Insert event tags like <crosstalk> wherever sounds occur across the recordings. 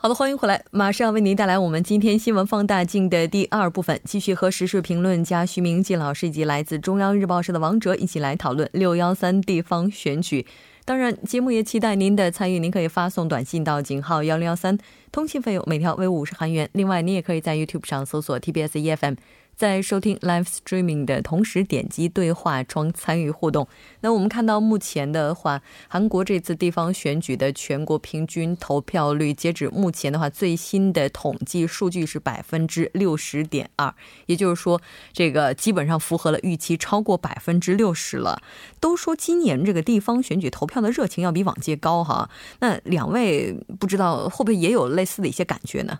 好的，欢迎回来，马上为您带来我们今天新闻放大镜的第二部分，继续和时事评论家徐明季老师以及来自中央日报社的王哲一起来讨论六幺三地方选举。当然，节目也期待您的参与，您可以发送短信到井号幺零幺三，通信费用每条为五十韩元。另外，您也可以在 YouTube 上搜索 TBS EFM。在收听 live streaming 的同时，点击对话窗参与互动。那我们看到目前的话，韩国这次地方选举的全国平均投票率，截止目前的话，最新的统计数据是百分之六十点二，也就是说，这个基本上符合了预期，超过百分之六十了。都说今年这个地方选举投票的热情要比往届高哈，那两位不知道会不会也有类似的一些感觉呢？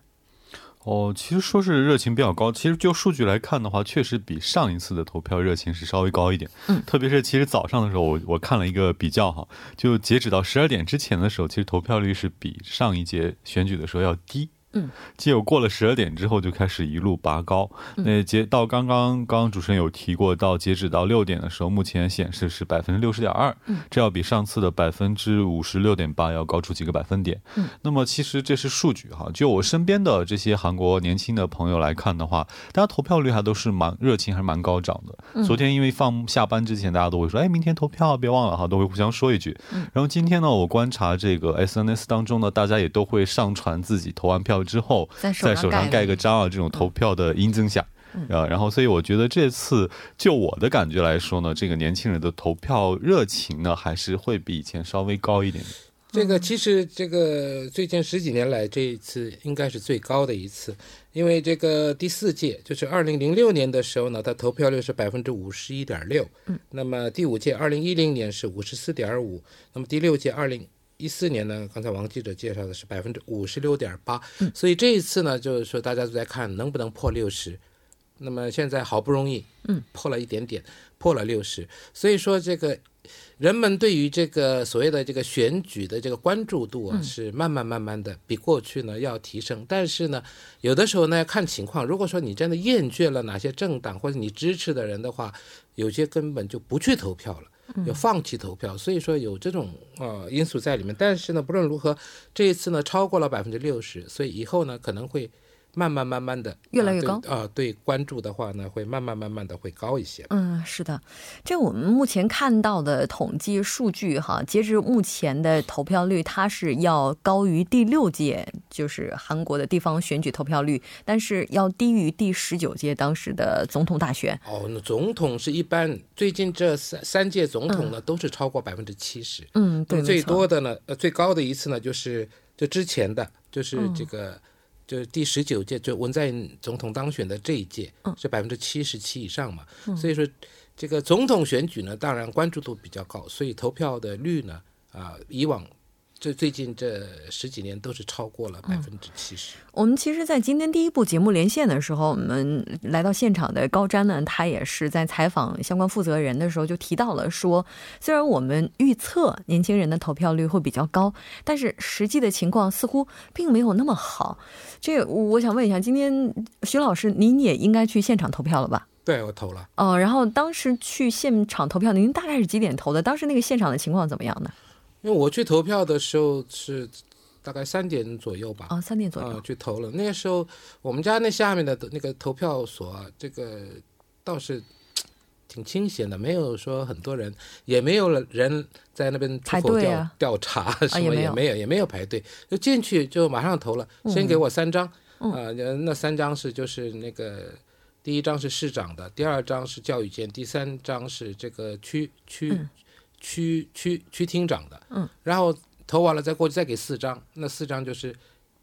哦，其实说是热情比较高，其实就数据来看的话，确实比上一次的投票热情是稍微高一点。嗯，特别是其实早上的时候，我我看了一个比较哈，就截止到十二点之前的时候，其实投票率是比上一届选举的时候要低。嗯，结果过了十二点之后就开始一路拔高。那截到刚刚刚主持人有提过，到截止到六点的时候，目前显示是百分之六十点二。嗯，这要比上次的百分之五十六点八要高出几个百分点。嗯，那么其实这是数据哈，就我身边的这些韩国年轻的朋友来看的话，大家投票率还都是蛮热情，还是蛮高涨的。昨天因为放下班之前，大家都会说，哎，明天投票别忘了哈，都会互相说一句。然后今天呢，我观察这个 SNS 当中呢，大家也都会上传自己投完票。之后在手上盖个章啊，这种投票的阴增下啊，然后所以我觉得这次就我的感觉来说呢，这个年轻人的投票热情呢，还是会比以前稍微高一点。这个其实这个最近十几年来这一次应该是最高的一次，因为这个第四届就是二零零六年的时候呢，它投票率是百分之五十一点六，嗯，那么第五届二零一零年是五十四点五，那么第六届二零。一四年呢，刚才王记者介绍的是百分之五十六点八，所以这一次呢，就是说大家都在看能不能破六十。那么现在好不容易，嗯，破了一点点，破了六十。所以说这个人们对于这个所谓的这个选举的这个关注度啊，是慢慢慢慢的比过去呢要提升。但是呢，有的时候呢要看情况。如果说你真的厌倦了哪些政党或者你支持的人的话，有些根本就不去投票了。要放弃投票，所以说有这种呃因素在里面。但是呢，不论如何，这一次呢超过了百分之六十，所以以后呢可能会。慢慢慢慢的越来越高啊，对关注的话呢，会慢慢慢慢的会高一些。嗯，是的，这我们目前看到的统计数据哈，截至目前的投票率，它是要高于第六届就是韩国的地方选举投票率，但是要低于第十九届当时的总统大选。哦，那总统是一般，最近这三三届总统呢都是超过百分之七十。嗯，对，最多的呢，呃，最高的一次呢就是就之前的就是这个。就是第十九届，就文在寅总统当选的这一届，是百分之七十七以上嘛，所以说这个总统选举呢，当然关注度比较高，所以投票的率呢，啊，以往。这最近这十几年都是超过了百分之七十。我们其实，在今天第一部节目连线的时候，我们来到现场的高瞻呢，他也是在采访相关负责人的时候就提到了说，虽然我们预测年轻人的投票率会比较高，但是实际的情况似乎并没有那么好。这我想问一下，今天徐老师，您也应该去现场投票了吧？对，我投了。哦，然后当时去现场投票，您大概是几点投的？当时那个现场的情况怎么样呢？因为我去投票的时候是大概三点左右吧，啊，三点左右。去投了。那个时候我们家那下面的那个投票所，啊，这个倒是挺清闲的，没有说很多人，也没有人在那边排队调调查什么也没有，也没有。排队，就进去就马上投了。先给我三张，啊，那三张是就是那个第一张是市长的，第二张是教育监，第三张是这个区区。区区区厅长的，嗯，然后投完了再过去再给四张，那四张就是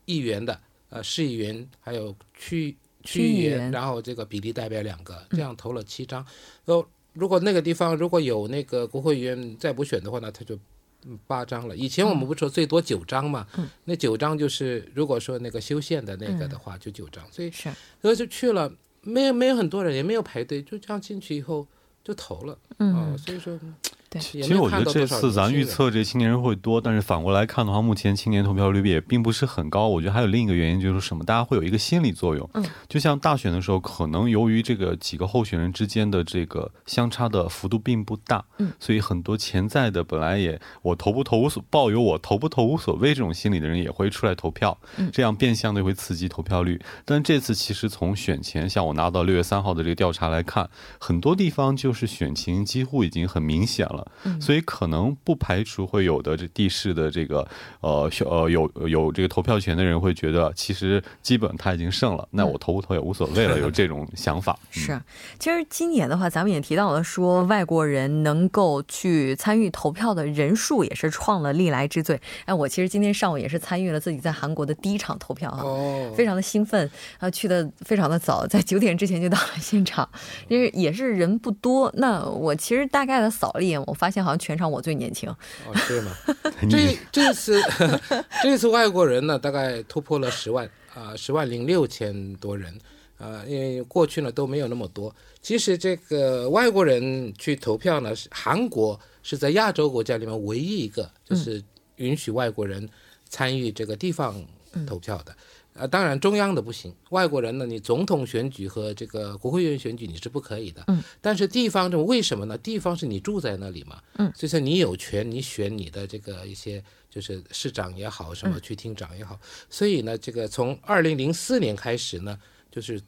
议员的，呃，市议员还有区区议员，然后这个比例代表两个，这样投了七张。然后，如果那个地方如果有那个国会议员再补选的话呢，他就八张了。以前我们不说最多九张嘛，那九张就是如果说那个修宪的那个的话就九张，所以所以就去了。没有没有很多人，也没有排队，就这样进去以后就投了。嗯，所以说。其实我觉得这次咱预测这青年人会多，但是反过来看的话，目前青年投票率也并不是很高。我觉得还有另一个原因就是什么？大家会有一个心理作用。嗯，就像大选的时候，可能由于这个几个候选人之间的这个相差的幅度并不大，嗯，所以很多潜在的本来也我投不投无所抱有我投不投无所谓这种心理的人也会出来投票，这样变相的会刺激投票率。但这次其实从选前，像我拿到六月三号的这个调查来看，很多地方就是选情几乎已经很明显了。所以可能不排除会有的这地市的这个呃呃有有这个投票权的人会觉得，其实基本他已经胜了，那我投不投也无所谓了，<laughs> 有这种想法。是，其实今年的话，咱们也提到了说，外国人能够去参与投票的人数也是创了历来之最。哎，我其实今天上午也是参与了自己在韩国的第一场投票啊，非常的兴奋啊，去的非常的早，在九点之前就到了现场，因为也是人不多。那我其实大概的扫了一眼，我发现好像。全场我最年轻，哦，是吗？<laughs> 这这次 <laughs> 这次外国人呢，大概突破了十万啊，十万零六千多人啊，因为过去呢都没有那么多。其实这个外国人去投票呢，是韩国是在亚洲国家里面唯一一个就是允许外国人参与这个地方投票的。啊，当然中央的不行，外国人呢，你总统选举和这个国会议员选举你是不可以的。嗯。但是地方这为什么呢？地方是你住在那里嘛。嗯。所以说你有权你选你的这个一些就是市长也好，什么区厅长也好。所以呢，这个从二零零四年开始呢，就是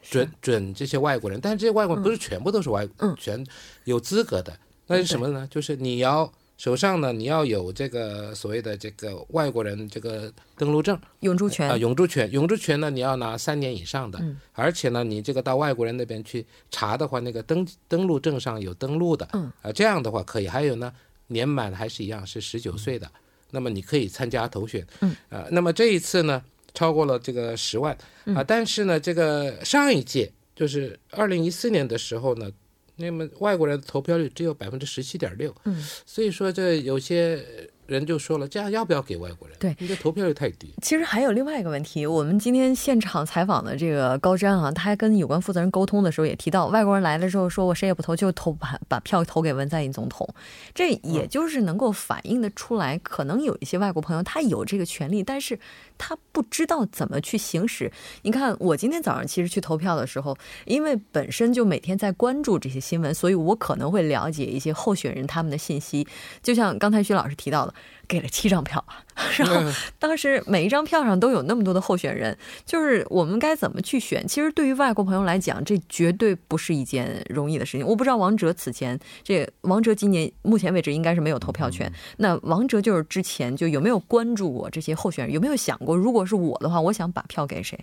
准准这些外国人，但是这些外国人不是全部都是外，全有资格的。那是什么呢？就是你要。手上呢，你要有这个所谓的这个外国人这个登陆证、永住权。啊，永住权，永住权呢，你要拿三年以上的，而且呢，你这个到外国人那边去查的话，那个登登陆证上有登陆的，啊，这样的话可以。还有呢，年满还是一样是十九岁的，那么你可以参加投选，啊，那么这一次呢，超过了这个十万。啊，但是呢，这个上一届就是二零一四年的时候呢。那么外国人的投票率只有百分之十七点六，嗯，所以说这有些。人就说了，这样要不要给外国人？对，你的投票率太低。其实还有另外一个问题，我们今天现场采访的这个高瞻啊，他还跟有关负责人沟通的时候也提到，外国人来了之后，说我谁也不投，就投把把票投给文在寅总统。这也就是能够反映的出来，可能有一些外国朋友他有这个权利，但是他不知道怎么去行使。你看，我今天早上其实去投票的时候，因为本身就每天在关注这些新闻，所以我可能会了解一些候选人他们的信息。就像刚才徐老师提到的。给了七张票啊。<laughs> 然后当时每一张票上都有那么多的候选人，就是我们该怎么去选？其实对于外国朋友来讲，这绝对不是一件容易的事情。我不知道王哲此前这王哲今年目前为止应该是没有投票权。那王哲就是之前就有没有关注过这些候选人？有没有想过，如果是我的话，我想把票给谁？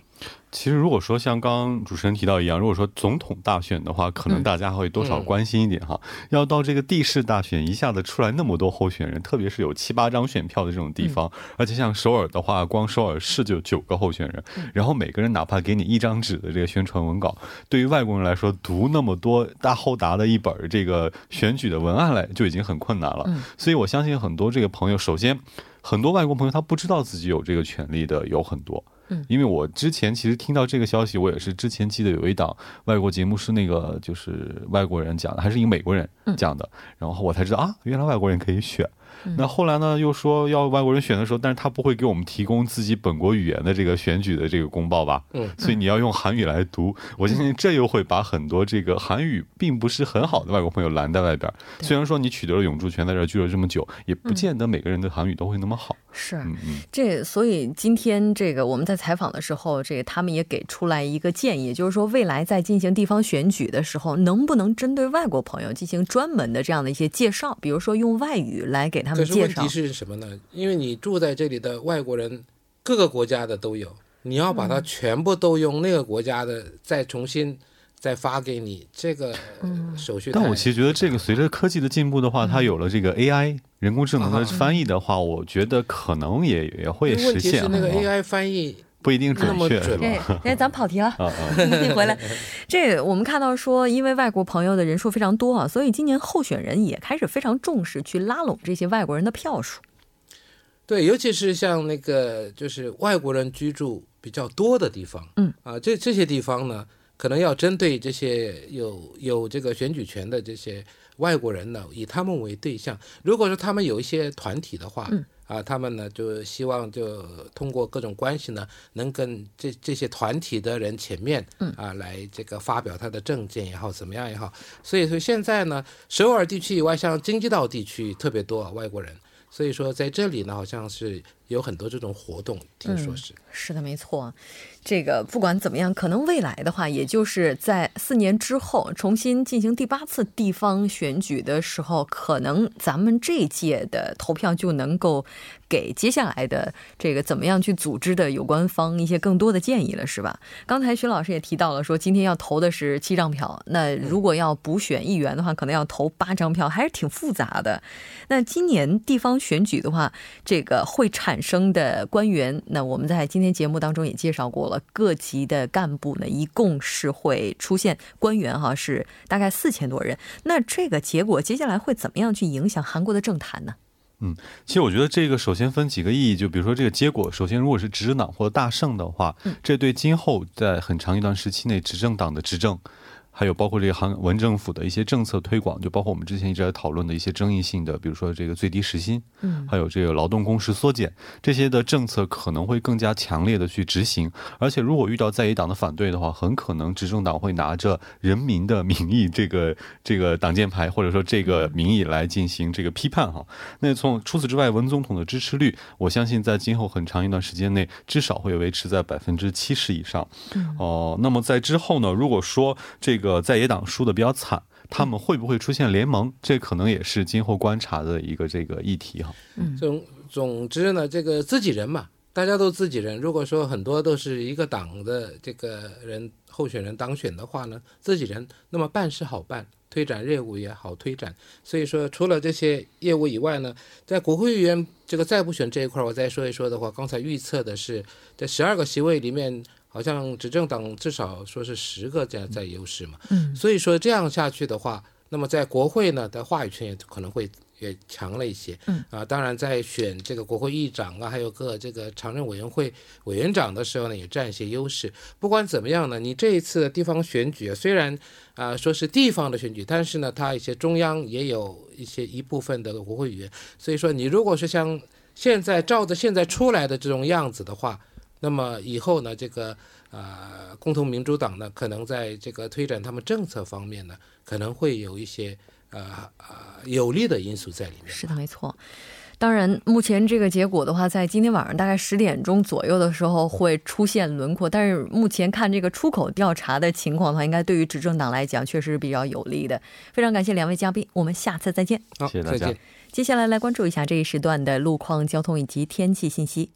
其实如果说像刚刚主持人提到一样，如果说总统大选的话，可能大家会多少关心一点哈。要到这个地市大选，一下子出来那么多候选人，特别是有七八张选票的这种地方，而且像。首尔的话，光首尔市就九个候选人，然后每个人哪怕给你一张纸的这个宣传文稿，对于外国人来说，读那么多大厚达的一本这个选举的文案来就已经很困难了。所以我相信很多这个朋友，首先很多外国朋友他不知道自己有这个权利的有很多。嗯，因为我之前其实听到这个消息，我也是之前记得有一档外国节目是那个就是外国人讲的，还是一个美国人讲的，然后我才知道啊，原来外国人可以选。那后来呢？又说要外国人选的时候，但是他不会给我们提供自己本国语言的这个选举的这个公报吧？嗯，所以你要用韩语来读。我相信这又会把很多这个韩语并不是很好的外国朋友拦在外边。虽然说你取得了永住权，在这居了这么久，也不见得每个人的韩语都会那么好。是，这所以今天这个我们在采访的时候，这个他们也给出来一个建议，就是说未来在进行地方选举的时候，能不能针对外国朋友进行专门的这样的一些介绍，比如说用外语来给他们介绍。可是问题是什么呢？因为你住在这里的外国人，各个国家的都有，你要把它全部都用那个国家的再重新。再发给你这个手续。但我其实觉得，这个随着科技的进步的话，它有了这个 AI 人工智能的翻译的话，我觉得可能也也会实现。问题是那个 AI 翻译不一定准确。哎，咱跑题了，你 <laughs> <laughs> 回来。这我们看到说，因为外国朋友的人数非常多啊，所以今年候选人也开始非常重视去拉拢这些外国人的票数。对，尤其是像那个就是外国人居住比较多的地方，嗯啊，这这些地方呢。可能要针对这些有有这个选举权的这些外国人呢，以他们为对象。如果说他们有一些团体的话，啊，他们呢就希望就通过各种关系呢，能跟这这些团体的人前面，啊，来这个发表他的政见也好，怎么样也好。所以说现在呢，首尔地区以外，像京畿道地区特别多外国人，所以说在这里呢，好像是。有很多这种活动，听说是是的，没错。这个不管怎么样，可能未来的话，也就是在四年之后重新进行第八次地方选举的时候，可能咱们这一届的投票就能够给接下来的这个怎么样去组织的有关方一些更多的建议了，是吧？刚才徐老师也提到了，说今天要投的是七张票，那如果要补选议员的话，可能要投八张票，还是挺复杂的。那今年地方选举的话，这个会产产生的官员，那我们在今天节目当中也介绍过了，各级的干部呢，一共是会出现官员哈，是大概四千多人。那这个结果接下来会怎么样去影响韩国的政坛呢？嗯，其实我觉得这个首先分几个意义，就比如说这个结果，首先如果是执政党或者大胜的话，这对今后在很长一段时期内执政党的执政。还有包括这个韩文政府的一些政策推广，就包括我们之前一直在讨论的一些争议性的，比如说这个最低时薪，嗯，还有这个劳动工时缩减这些的政策可能会更加强烈的去执行。而且如果遇到在野党的反对的话，很可能执政党会拿着人民的名义这个这个挡箭牌，或者说这个名义来进行这个批判哈。那从除此之外，文总统的支持率，我相信在今后很长一段时间内至少会维持在百分之七十以上。哦，那么在之后呢？如果说这个个在野党输的比较惨，他们会不会出现联盟？这可能也是今后观察的一个这个议题哈。嗯，总总之呢，这个自己人嘛，大家都自己人。如果说很多都是一个党的这个人候选人当选的话呢，自己人，那么办事好办，推展业务也好推展。所以说，除了这些业务以外呢，在国会议员这个再不选这一块，我再说一说的话，刚才预测的是在十二个席位里面。好像执政党至少说是十个在在优势嘛，嗯，所以说这样下去的话，那么在国会呢的话语权也可能会也强了一些，嗯啊，当然在选这个国会议长啊，还有各这个常任委员会委员长的时候呢，也占一些优势。不管怎么样呢，你这一次的地方选举虽然啊说是地方的选举，但是呢，它一些中央也有一些一部分的国会议员，所以说你如果是像现在照着现在出来的这种样子的话。那么以后呢，这个呃，共同民主党呢，可能在这个推展他们政策方面呢，可能会有一些呃呃有利的因素在里面。是的，没错。当然，目前这个结果的话，在今天晚上大概十点钟左右的时候会出现轮廓。但是目前看这个出口调查的情况的话，应该对于执政党来讲确实是比较有利的。非常感谢两位嘉宾，我们下次再见。好，谢谢大家。接下来来关注一下这一时段的路况、交通以及天气信息。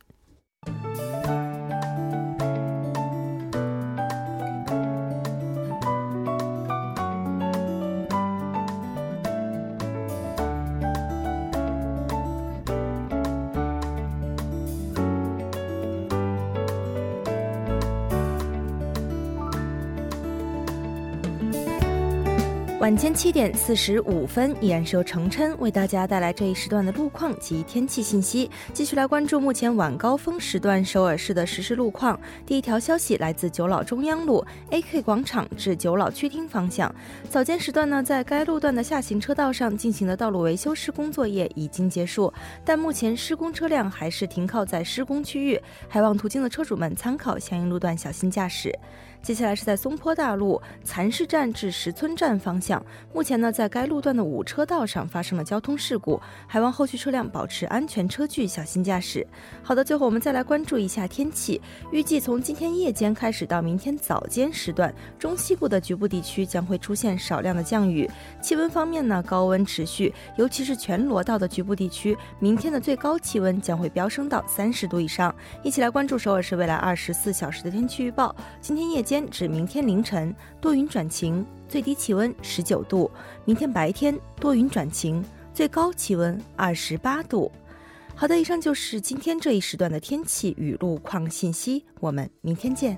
晚间七点四十五分，依然是由程琛为大家带来这一时段的路况及天气信息。继续来关注目前晚高峰时段首尔市的实时路况。第一条消息来自九老中央路 AK 广场至九老区厅方向，早间时段呢，在该路段的下行车道上进行的道路维修施工作业已经结束，但目前施工车辆还是停靠在施工区域，还望途经的车主们参考相应路段小心驾驶。接下来是在松坡大路蚕市站至石村站方向，目前呢，在该路段的五车道上发生了交通事故，还望后续车辆保持安全车距，小心驾驶。好的，最后我们再来关注一下天气，预计从今天夜间开始到明天早间时段，中西部的局部地区将会出现少量的降雨。气温方面呢，高温持续，尤其是全罗道的局部地区，明天的最高气温将会飙升到三十度以上。一起来关注首尔市未来二十四小时的天气预报，今天夜间。间指明天凌晨多云转晴，最低气温十九度；明天白天多云转晴，最高气温二十八度。好的，以上就是今天这一时段的天气与路况信息，我们明天见。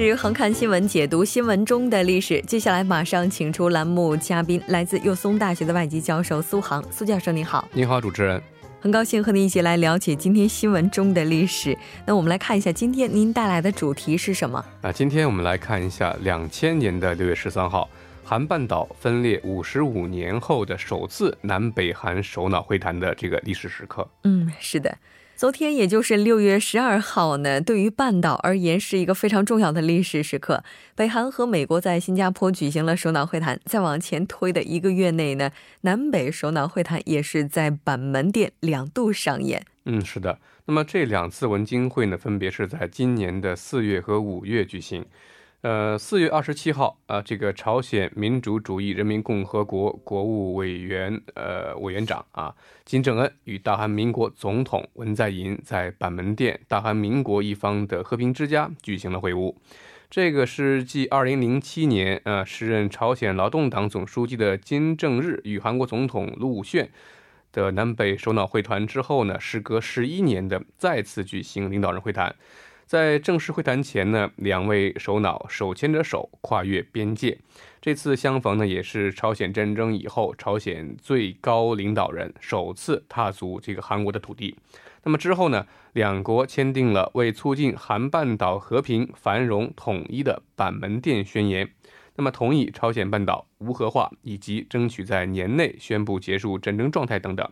纵观历史，横看新闻，解读新闻中的历史。接下来马上请出栏目嘉宾，来自幼松大学的外籍教授苏杭。苏教授，你好！你好，主持人。很高兴和您一起来了解今天新闻中的历史。那我们来看一下，今天您带来的主题是什么？啊，今天我们来看一下两千年的六月十三号，韩半岛分裂五十五年后的首次南北韩首脑会谈的这个历史时刻。嗯，是的。昨天，也就是六月十二号呢，对于半岛而言是一个非常重要的历史时刻。北韩和美国在新加坡举行了首脑会谈。再往前推的一个月内呢，南北首脑会谈也是在板门店两度上演。嗯，是的。那么这两次文经会呢，分别是在今年的四月和五月举行。呃，四月二十七号，啊，这个朝鲜民主主义人民共和国国务委员呃委员长啊金正恩与大韩民国总统文在寅在板门店大韩民国一方的和平之家举行了会晤。这个是继二零零七年呃时任朝鲜劳动党总书记的金正日与韩国总统卢武铉的南北首脑会谈之后呢，时隔十一年的再次举行领导人会谈。在正式会谈前呢，两位首脑手牵着手跨越边界。这次相逢呢，也是朝鲜战争以后朝鲜最高领导人首次踏足这个韩国的土地。那么之后呢，两国签订了为促进韩半岛和平繁荣统一的板门店宣言。那么同意朝鲜半岛无核化，以及争取在年内宣布结束战争状态等等。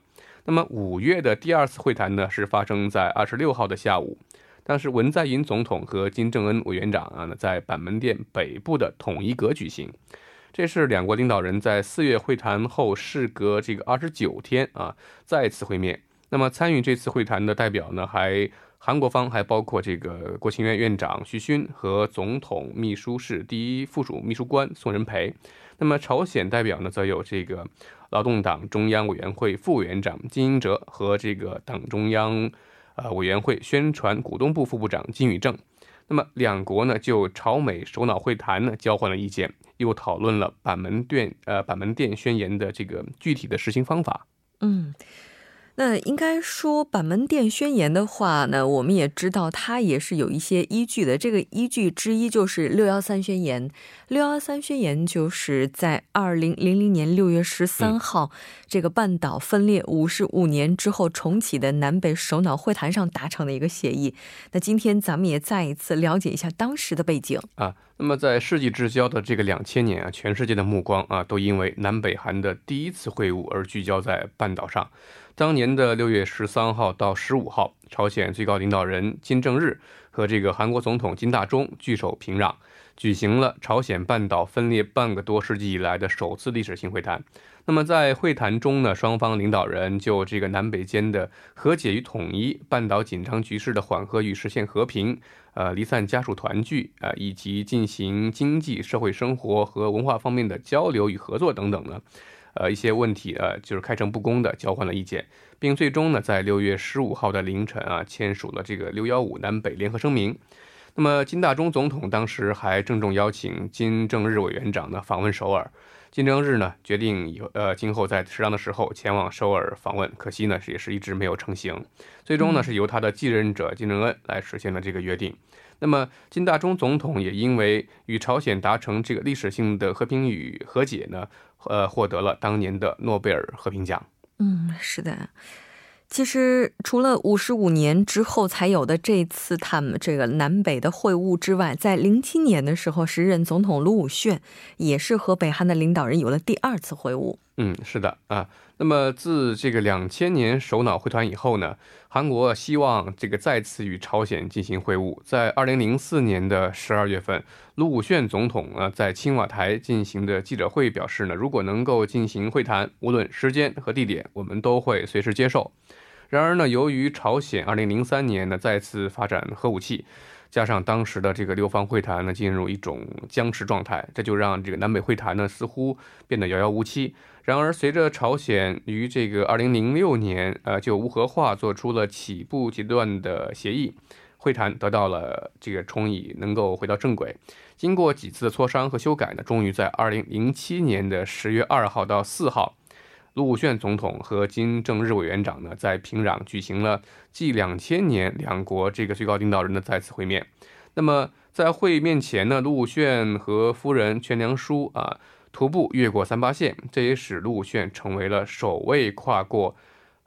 那么五月的第二次会谈呢，是发生在二十六号的下午。当时文在寅总统和金正恩委员长啊，在板门店北部的统一阁举行。这是两国领导人在四月会谈后，事隔这个二十九天啊，再次会面。那么参与这次会谈的代表呢，还韩国方还包括这个国情院院长徐勋和总统秘书室第一附属秘书官宋仁培。那么朝鲜代表呢，则有这个劳动党中央委员会副委员长金英哲和这个党中央。呃，委员会宣传股东部副部长金宇正，那么两国呢就朝美首脑会谈呢交换了意见，又讨论了板门店呃板门店宣言的这个具体的实行方法。嗯。那应该说，板门店宣言的话呢，我们也知道它也是有一些依据的。这个依据之一就是六幺三宣言。六幺三宣言就是在二零零零年六月十三号，这个半岛分裂五十五年之后重启的南北首脑会谈上达成的一个协议。那今天咱们也再一次了解一下当时的背景啊。那么在世纪之交的这个两千年啊，全世界的目光啊，都因为南北韩的第一次会晤而聚焦在半岛上。当年的六月十三号到十五号，朝鲜最高领导人金正日和这个韩国总统金大中聚首平壤，举行了朝鲜半岛分裂半个多世纪以来的首次历史性会谈。那么在会谈中呢，双方领导人就这个南北间的和解与统一、半岛紧张局势的缓和与实现和平、呃离散家属团聚啊，以及进行经济社会生活和文化方面的交流与合作等等呢。呃，一些问题呃，就是开诚布公的交换了意见，并最终呢，在六月十五号的凌晨啊，签署了这个六幺五南北联合声明。那么金大中总统当时还郑重邀请金正日委员长呢访问首尔。金正日呢决定以呃今后在适当的时候前往首尔访问，可惜呢是也是一直没有成行。最终呢是由他的继任者金正恩来实现了这个约定。那么金大中总统也因为与朝鲜达成这个历史性的和平与和解呢。呃，获得了当年的诺贝尔和平奖。嗯，是的。其实除了五十五年之后才有的这次他们这个南北的会晤之外，在零七年的时候，时任总统卢武铉也是和北韩的领导人有了第二次会晤。嗯，是的啊。那么自这个两千年首脑会谈以后呢，韩国希望这个再次与朝鲜进行会晤。在二零零四年的十二月份，卢武铉总统啊在青瓦台进行的记者会表示呢，如果能够进行会谈，无论时间和地点，我们都会随时接受。然而呢，由于朝鲜二零零三年呢再次发展核武器，加上当时的这个六方会谈呢进入一种僵持状态，这就让这个南北会谈呢似乎变得遥遥无期。然而，随着朝鲜于这个二零零六年，呃，就无核化做出了起步阶段的协议，会谈得到了这个重以能够回到正轨。经过几次的磋商和修改呢，终于在二零零七年的十月二号到四号，卢武铉总统和金正日委员长呢，在平壤举行了继两千年两国这个最高领导人的再次会面。那么。在会面前呢，陆炫和夫人全良淑啊徒步越过三八线，这也使陆炫成为了首位跨过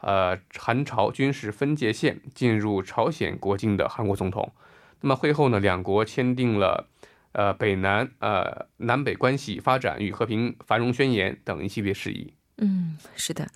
呃韩朝军事分界线进入朝鲜国境的韩国总统。那么会后呢，两国签订了呃北南呃南北关系发展与和平繁荣宣言等一系列事宜。嗯，是的。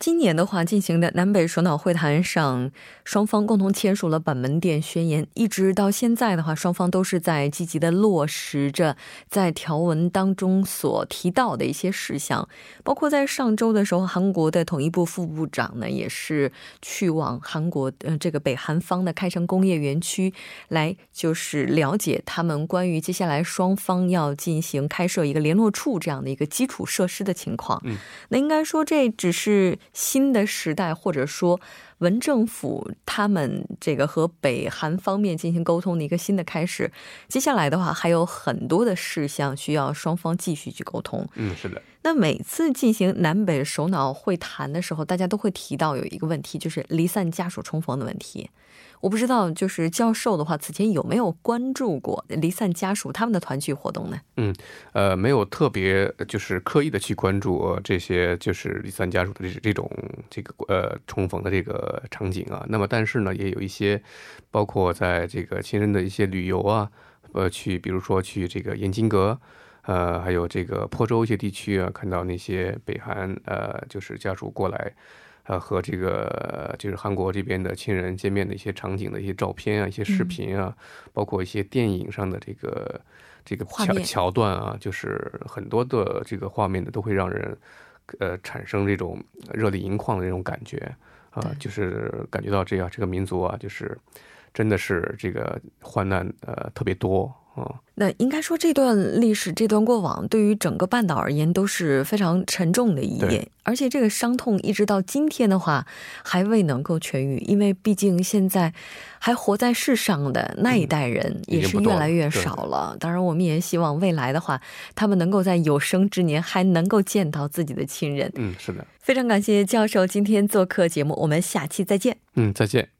今年的话进行的南北首脑会谈上，双方共同签署了板门店宣言。一直到现在的话，双方都是在积极的落实着在条文当中所提到的一些事项。包括在上周的时候，韩国的统一部副部长呢，也是去往韩国呃这个北韩方的开城工业园区，来就是了解他们关于接下来双方要进行开设一个联络处这样的一个基础设施的情况。嗯，那应该说这只是。新的时代，或者说文政府他们这个和北韩方面进行沟通的一个新的开始。接下来的话，还有很多的事项需要双方继续去沟通。嗯，是的。那每次进行南北首脑会谈的时候，大家都会提到有一个问题，就是离散家属重逢的问题。我不知道，就是教授的话，此前有没有关注过离散家属他们的团聚活动呢？嗯，呃，没有特别就是刻意的去关注这些就是离散家属的这这种这个呃重逢的这个场景啊。那么，但是呢，也有一些包括在这个亲人的一些旅游啊，呃，去比如说去这个延津阁，呃，还有这个坡州一些地区啊，看到那些北韩呃就是家属过来。呃，和这个就是韩国这边的亲人见面的一些场景的一些照片啊，一些视频啊，包括一些电影上的这个这个桥桥段啊，就是很多的这个画面呢，都会让人呃产生这种热泪盈眶的这种感觉啊，就是感觉到这样这个民族啊，就是真的是这个患难呃特别多。那应该说，这段历史、这段过往，对于整个半岛而言都是非常沉重的一页。而且，这个伤痛一直到今天的话，还未能够痊愈，因为毕竟现在还活在世上的那一代人也是越来越少了。当然，我们也希望未来的话，他们能够在有生之年还能够见到自己的亲人。嗯，是的。非常感谢教授今天做客节目，我们下期再见。嗯，再见。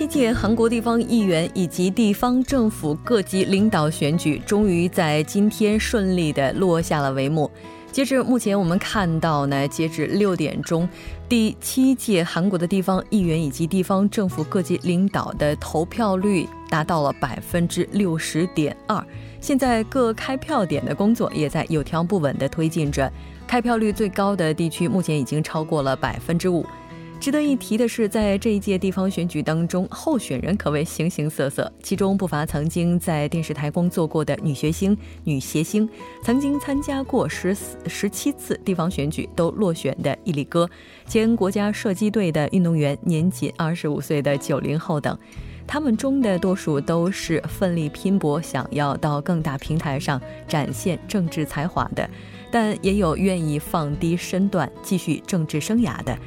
七届韩国地方议员以及地方政府各级领导选举终于在今天顺利的落下了帷幕。截至目前，我们看到呢，截止六点钟，第七届韩国的地方议员以及地方政府各级领导的投票率达到了百分之六十点二。现在各开票点的工作也在有条不紊的推进着，开票率最高的地区目前已经超过了百分之五。值得一提的是，在这一届地方选举当中，候选人可谓形形色色，其中不乏曾经在电视台工作过的女学星、女谐星，曾经参加过十四十七次地方选举都落选的伊利哥，前国家射击队的运动员，年仅二十五岁的九零后等，他们中的多数都是奋力拼搏，想要到更大平台上展现政治才华的，但也有愿意放低身段继续政治生涯的。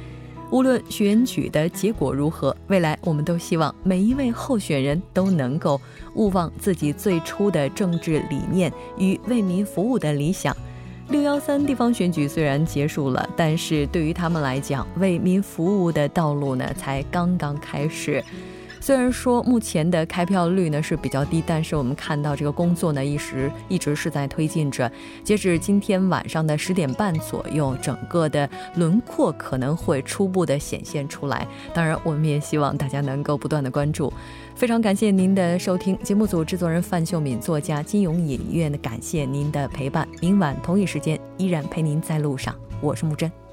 无论选举的结果如何，未来我们都希望每一位候选人都能够勿忘自己最初的政治理念与为民服务的理想。六幺三地方选举虽然结束了，但是对于他们来讲，为民服务的道路呢才刚刚开始。虽然说目前的开票率呢是比较低，但是我们看到这个工作呢一直一直是在推进着。截止今天晚上的十点半左右，整个的轮廓可能会初步的显现出来。当然，我们也希望大家能够不断的关注。非常感谢您的收听，节目组制作人范秀敏，作家金永隐院的感谢您的陪伴。明晚同一时间依然陪您在路上，我是木真。